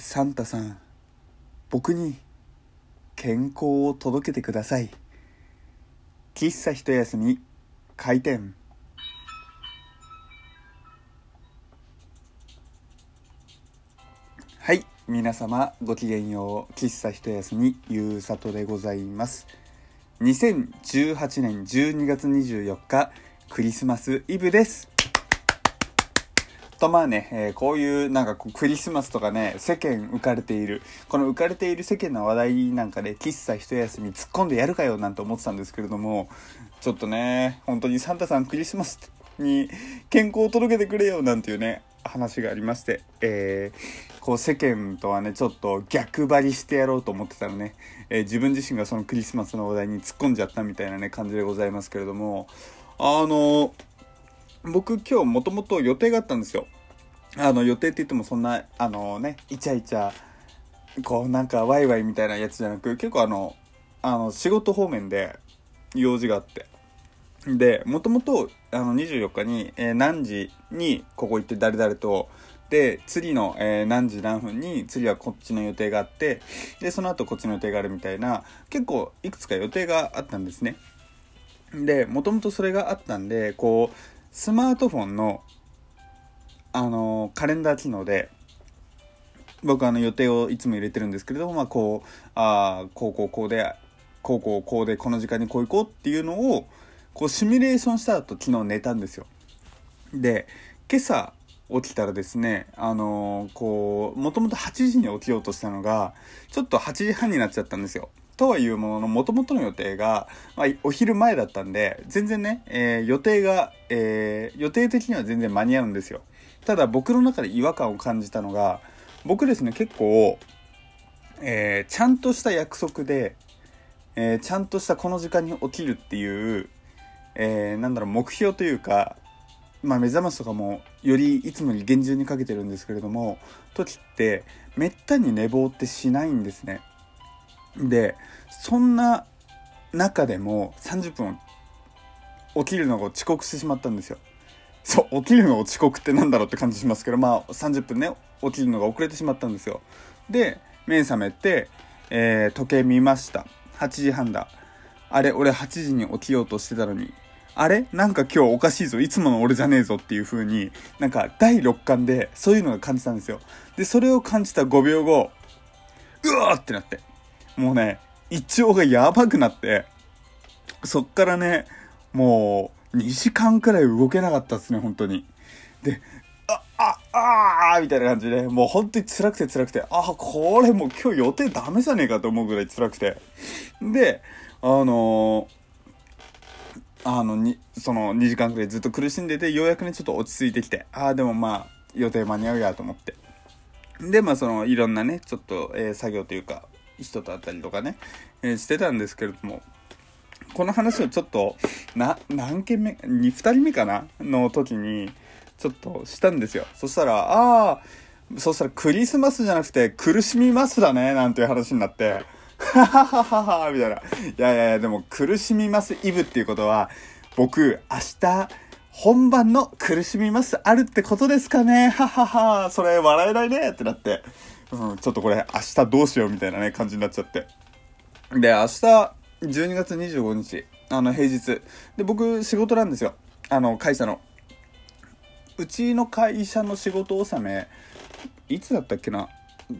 サンタさん僕に健康を届けてください。喫茶一休み開店。はい皆様ごきげんよう。喫茶一休みゆうさとでございます。2018年12月24日クリスマスイブです。とまあね、えー、こういうなんかクリスマスとかね世間浮かれているこの浮かれている世間の話題なんかで、喫茶一休み突っ込んでやるかよなんて思ってたんですけれどもちょっとね本当にサンタさんクリスマスに健康を届けてくれよなんていうね話がありまして、えー、こう世間とはねちょっと逆張りしてやろうと思ってたらね、えー、自分自身がそのクリスマスの話題に突っ込んじゃったみたいなね感じでございますけれどもあの僕今日もともと予定があったんですよ。あの予定って言ってもそんなあのねイチャイチャこうなんかワイワイみたいなやつじゃなく結構あのあの仕事方面で用事があってでもともとあの24日に、えー、何時にここ行って誰々とで次の、えー、何時何分に次はこっちの予定があってでその後こっちの予定があるみたいな結構いくつか予定があったんですねでもともとそれがあったんでこうスマートフォンのあのカレンダー機能で僕あの予定をいつも入れてるんですけれども、まあ、こうあこうこうこうでこうこうこうでこの時間にこう行こうっていうのをこうシミュレーションした後昨日寝たんですよ。で今朝起きたらですねあのー、こうもともと8時に起きようとしたのがちょっと8時半になっちゃったんですよ。とはいうものの、もともとの予定が、まあ、お昼前だったんで、全然ね、えー、予定が、えー、予定的には全然間に合うんですよ。ただ僕の中で違和感を感じたのが、僕ですね、結構、えー、ちゃんとした約束で、えー、ちゃんとしたこの時間に起きるっていう、えー、なんだろう、目標というか、まあ、目覚ましとかもよりいつもより厳重にかけてるんですけれども時ってめったに寝坊ってしないんですねでそんな中でも30分起きるのが遅刻してしまったんですよ。そう起きるのが遅刻ってなんだろうって感じしますけどまあ30分ね起きるのが遅れてしまったんですよ。で目覚めて、えー、時計見ました。8時半だ。あれ俺8時に起きようとしてたのに。あれなんか今日おかしいぞ。いつもの俺じゃねえぞっていう風になんか第6感でそういうのが感じたんですよ。でそれを感じた5秒後うわーってなって。もうね胃腸がやばくなってそっからねもう2時間くらい動けなかったっすね本当に。でああああみたいな感じでもう本当に辛くて辛くてあこれもう今日予定ダメじゃねえかと思うぐらい辛くて。であのーあのにその2時間くらいずっと苦しんでてようやくねちょっと落ち着いてきてああでもまあ予定間に合うやと思って。でまあそのいろんなねちょっと、えー、作業というか人と会ったりとかね、えー、してたんですけれどもこの話をちょっとな何件目 2, 2人目かな？の時にちょっとしたんですよ。そしたらああそしたらクリスマスじゃなくて苦しみますだねなんていう話になってはははははみたいな。いやいやいや、でも苦しみますイブっていうことは、僕、明日、本番の苦しみますあるってことですかね？はははそれ笑えないねってなって、うん、ちょっとこれ明日どうしようみたいなね、感じになっちゃって。で、明日、12月25日、あの、平日。で、僕、仕事なんですよ。あの、会社の。うちの会社の仕事納め、いつだったっけな？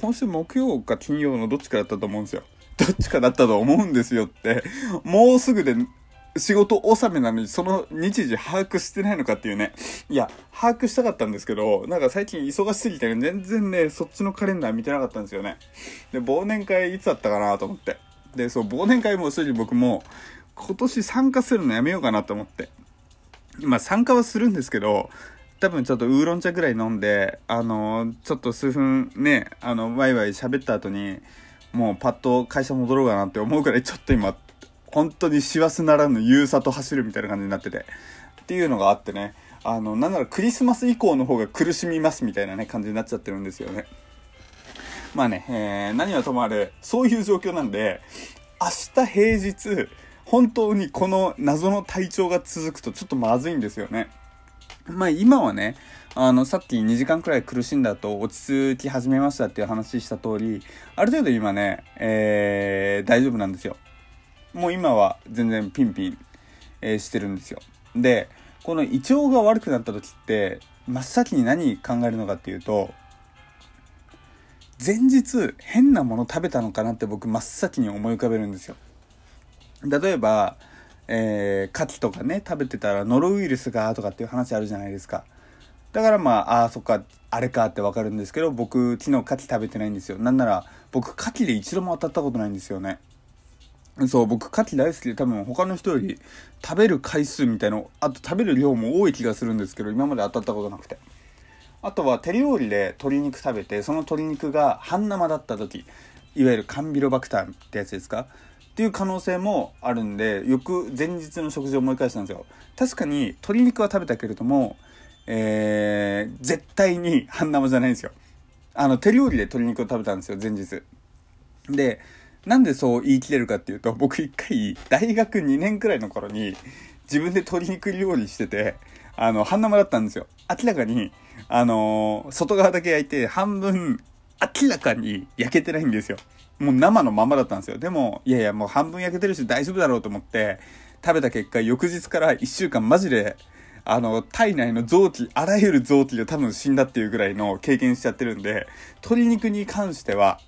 今週木曜か金曜のどっちかだったと思うんですよ。どっちかだったと思うんですよって、もうすぐで仕事納めなのにその日時把握してないのかっていうね。いや、把握したかったんですけど、なんか最近忙しすぎてね、全然ね、そっちのカレンダー見てなかったんですよね。で、忘年会いつだったかなと思って。で、そう、忘年会も正直僕も今年参加するのやめようかなと思って。まあ参加はするんですけど、多分ちょっとウーロン茶ぐらい飲んで、あのちょっと数分ね、あの、ワイワイ喋った後に、もうパッと会社戻ろうかなって思うくらいちょっと今、本当に師走ならぬ優さと走るみたいな感じになってて。っていうのがあってね、あの、なんならクリスマス以降の方が苦しみますみたいなね、感じになっちゃってるんですよね。まあね、えー、何はともあれ、そういう状況なんで、明日平日、本当にこの謎の体調が続くとちょっとまずいんですよね。まあ今はね、あのさっき2時間くらい苦しんだと落ち着き始めましたっていう話した通りある程度今ね、えー、大丈夫なんですよもう今は全然ピンピン、えー、してるんですよ。でこの胃腸が悪くなった時って真っ先に何考えるのかっていうと前日変なもの食べたのかなって僕真っ先に思い浮かべるんですよ。例えばえー、牡蠣とかね食べてたらノロウイルスがとかっていう話あるじゃないですか。だからまああそっかあれかってわかるんですけど僕昨日牡蠣食べてないんですよ。なんなら僕牡蠣で一度も当たったことないんですよね。そう僕牡蠣大好きで多分他の人より食べる回数みたいのあと食べる量も多い気がするんですけど今まで当たったことなくて。あとは手料理で鶏肉食べてその鶏肉が半生だった時いわゆるカンビロバクターってやつですか？っていう可能性もあるんでよく前日の食事を思い返したんですよ。確かに鶏肉は食べたけれども、えー、絶対に半生じゃないんですよ。あの手料理で鶏肉を食べたんですよ前日。でなんでそう言い切れるかっていうと僕一回大学2年くらいの頃に自分で鶏肉料理しててあの半生だったんですよ明らかにあのー、外側だけ焼いて半分明らかに焼けてないんですよもう生のままだったんですよ。でも、いやいや、もう半分焼けてるし大丈夫だろうと思って、食べた結果、翌日から1週間マジで、あの、体内の臓器、あらゆる臓器が多分死んだっていうぐらいの経験しちゃってるんで、鶏肉に関しては、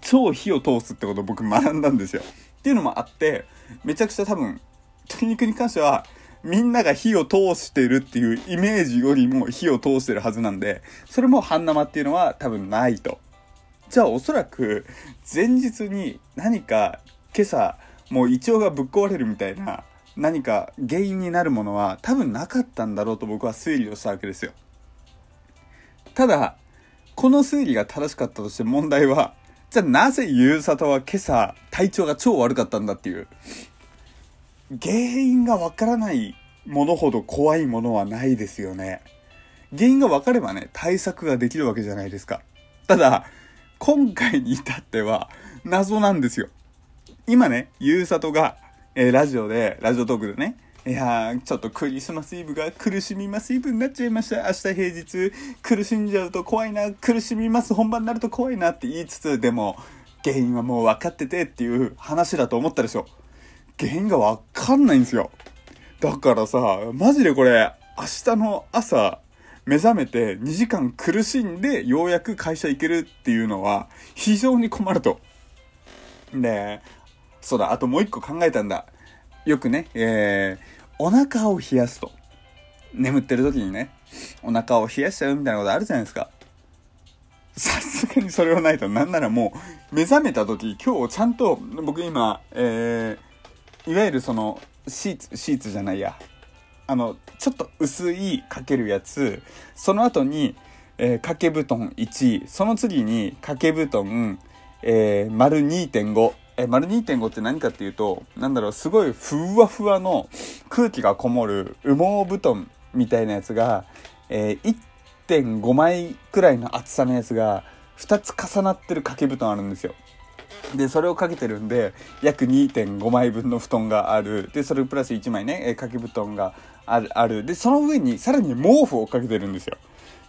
超火を通すってことを僕学んだんですよ。っていうのもあって、めちゃくちゃ多分、鶏肉に関しては、みんなが火を通してるっていうイメージよりも火を通してるはずなんで、それも半生っていうのは多分ないと。じゃあおそらく前日に何か今朝もう胃腸がぶっ壊れるみたいな何か原因になるものは多分なかったんだろうと僕は推理をしたわけですよ。ただ、この推理が正しかったとして問題は、じゃあなぜゆうさとは今朝体調が超悪かったんだっていう。原因がわからないものほど怖いものはないですよね。原因がわかればね、対策ができるわけじゃないですか。ただ、今回に至っては謎なんですよ。今ね、ゆうさとが、えー、ラジオで、ラジオトークでね、いやー、ちょっとクリスマスイブが苦しみますイブになっちゃいました。明日平日、苦しんじゃうと怖いな、苦しみます、本番になると怖いなって言いつつ、でも、原因はもう分かっててっていう話だと思ったでしょ。原因が分かんないんですよ。だからさ、マジでこれ、明日の朝、目覚めて2時間苦しんでようやく会社行けるっていうのは非常に困ると。で、そうだ、あともう一個考えたんだ。よくね、えー、お腹を冷やすと。眠ってる時にね、お腹を冷やしちゃうみたいなことあるじゃないですか。さすがにそれはないと。なんならもう、目覚めた時、今日ちゃんと、僕今、えー、いわゆるその、シーツ、シーツじゃないや。あの、ちょっと薄いかけるやつ、その後に、えー、掛け布団1、その次に掛け布団、えー、丸2.5。え、丸2.5って何かっていうと、なんだろう、すごいふわふわの空気がこもる羽毛布団みたいなやつが、えー、1.5枚くらいの厚さのやつが2つ重なってる掛け布団あるんですよ。で、それをかけてるんで、約2.5枚分の布団がある。で、それプラス1枚ね、掛け布団がある。あるで、その上にさらに毛布をかけてるんですよ。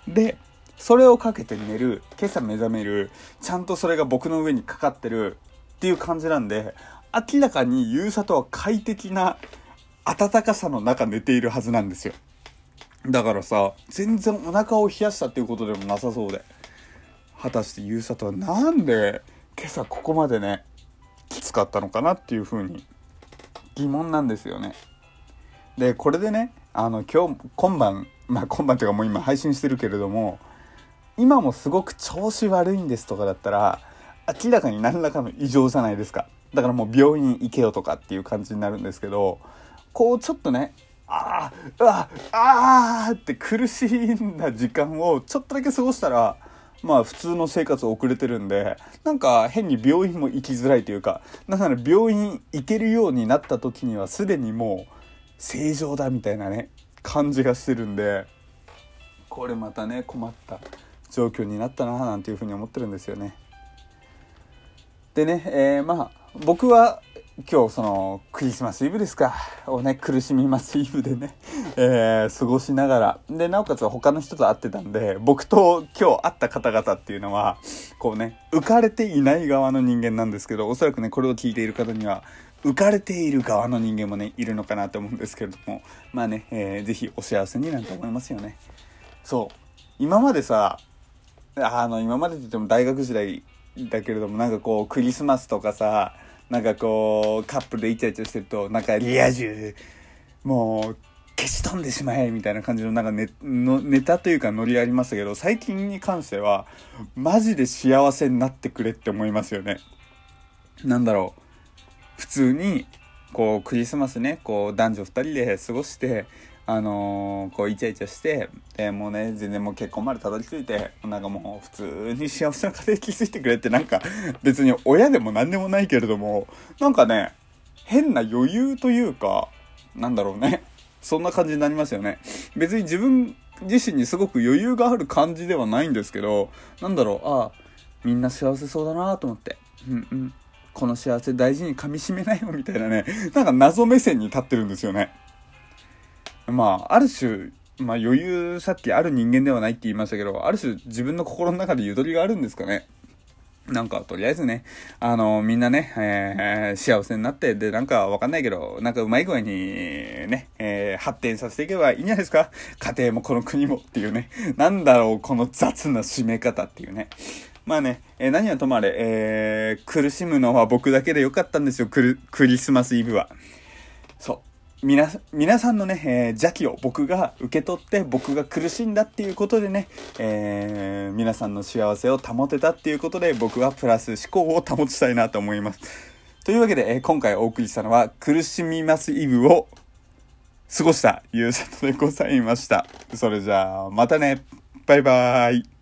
で、それをかけて寝る、今朝目覚める、ちゃんとそれが僕の上にかかってるっていう感じなんで、明らかにゆうさとは快適な暖かさの中寝ているはずなんですよ。だからさ、全然お腹を冷やしたっていうことでもなさそうで。果たしてゆうさとはなんで今朝ここまでねきつかったのかなっていうふうに疑問なんですよねでこれでねあの今日今晩まあ今晩というかもう今配信してるけれども今もすごく調子悪いんですとかだったら明らかに何らかの異常じゃないですかだからもう病院行けよとかっていう感じになるんですけどこうちょっとねあああああって苦しんだ時間をちょっとだけ過ごしたらまあ普通の生活を送れてるんで、なんか変に病院も行きづらいというか、だから病院行けるようになった時にはすでにもう正常だみたいなね、感じがしてるんで、これまたね、困った状況になったななんていうふうに思ってるんですよね。でね、えー、まあ僕は今日そのクリスマスイブですか。をね苦しみますイブでね、えー、過ごしながら。でなおかつ他の人と会ってたんで僕と今日会った方々っていうのはこうね浮かれていない側の人間なんですけどおそらくねこれを聞いている方には浮かれている側の人間もねいるのかなと思うんですけれども。まあね、えー、ぜひお幸せになんて思いますよね。そう。今までさあの今までって言っても大学時代だけれどもなんかこうクリスマスとかさなんかこうカップルでイチャイチャしてるとなんかリア充もう消し飛んでしまえみたいな感じのなんかネのネタというかノリありましたけど最近に関してはマジで幸せになってくれって思いますよね。なんだろう。普通にこうクリスマスねこう男女2人で過ごしてあのー、こうイチャイチャしてでもうね全然もう結婚までたどり着いてなんかもう普通に幸せな家庭築いてくれってなんか別に親でも何でもないけれどもなんかね変な余裕というかなんだろうね。そんな感じになりますよね。別に自分自身にすごく余裕がある感じではないんですけどなんだろうああみんな幸せそうだなと思ってうんうん。この幸せ大事に噛みしめないよみたいなね。なんか謎目線に立ってるんですよね。まあ、ある種、まあ余裕さっきある人間ではないって言いましたけど、ある種自分の心の中でゆとりがあるんですかね。なんか、とりあえずね、あの、みんなね、えー、幸せになって、で、なんかわかんないけど、なんかうまい具合にね、えー、発展させていけばいいんじゃないですか家庭もこの国もっていうね、なんだろう、この雑な締め方っていうね。まあね、えー、何はともあれ、えー、苦しむのは僕だけでよかったんですよ、クリスマスイブは。そう。皆皆さんのね、えー、邪気を僕が受け取って僕が苦しんだっていうことでね、えー、皆さんの幸せを保てたっていうことで僕はプラス思考を保ちたいなと思います。というわけで、えー、今回お送りしたのは苦しみますイブを過ごしたゆうさとでございました。それじゃあまたね。バイバーイ。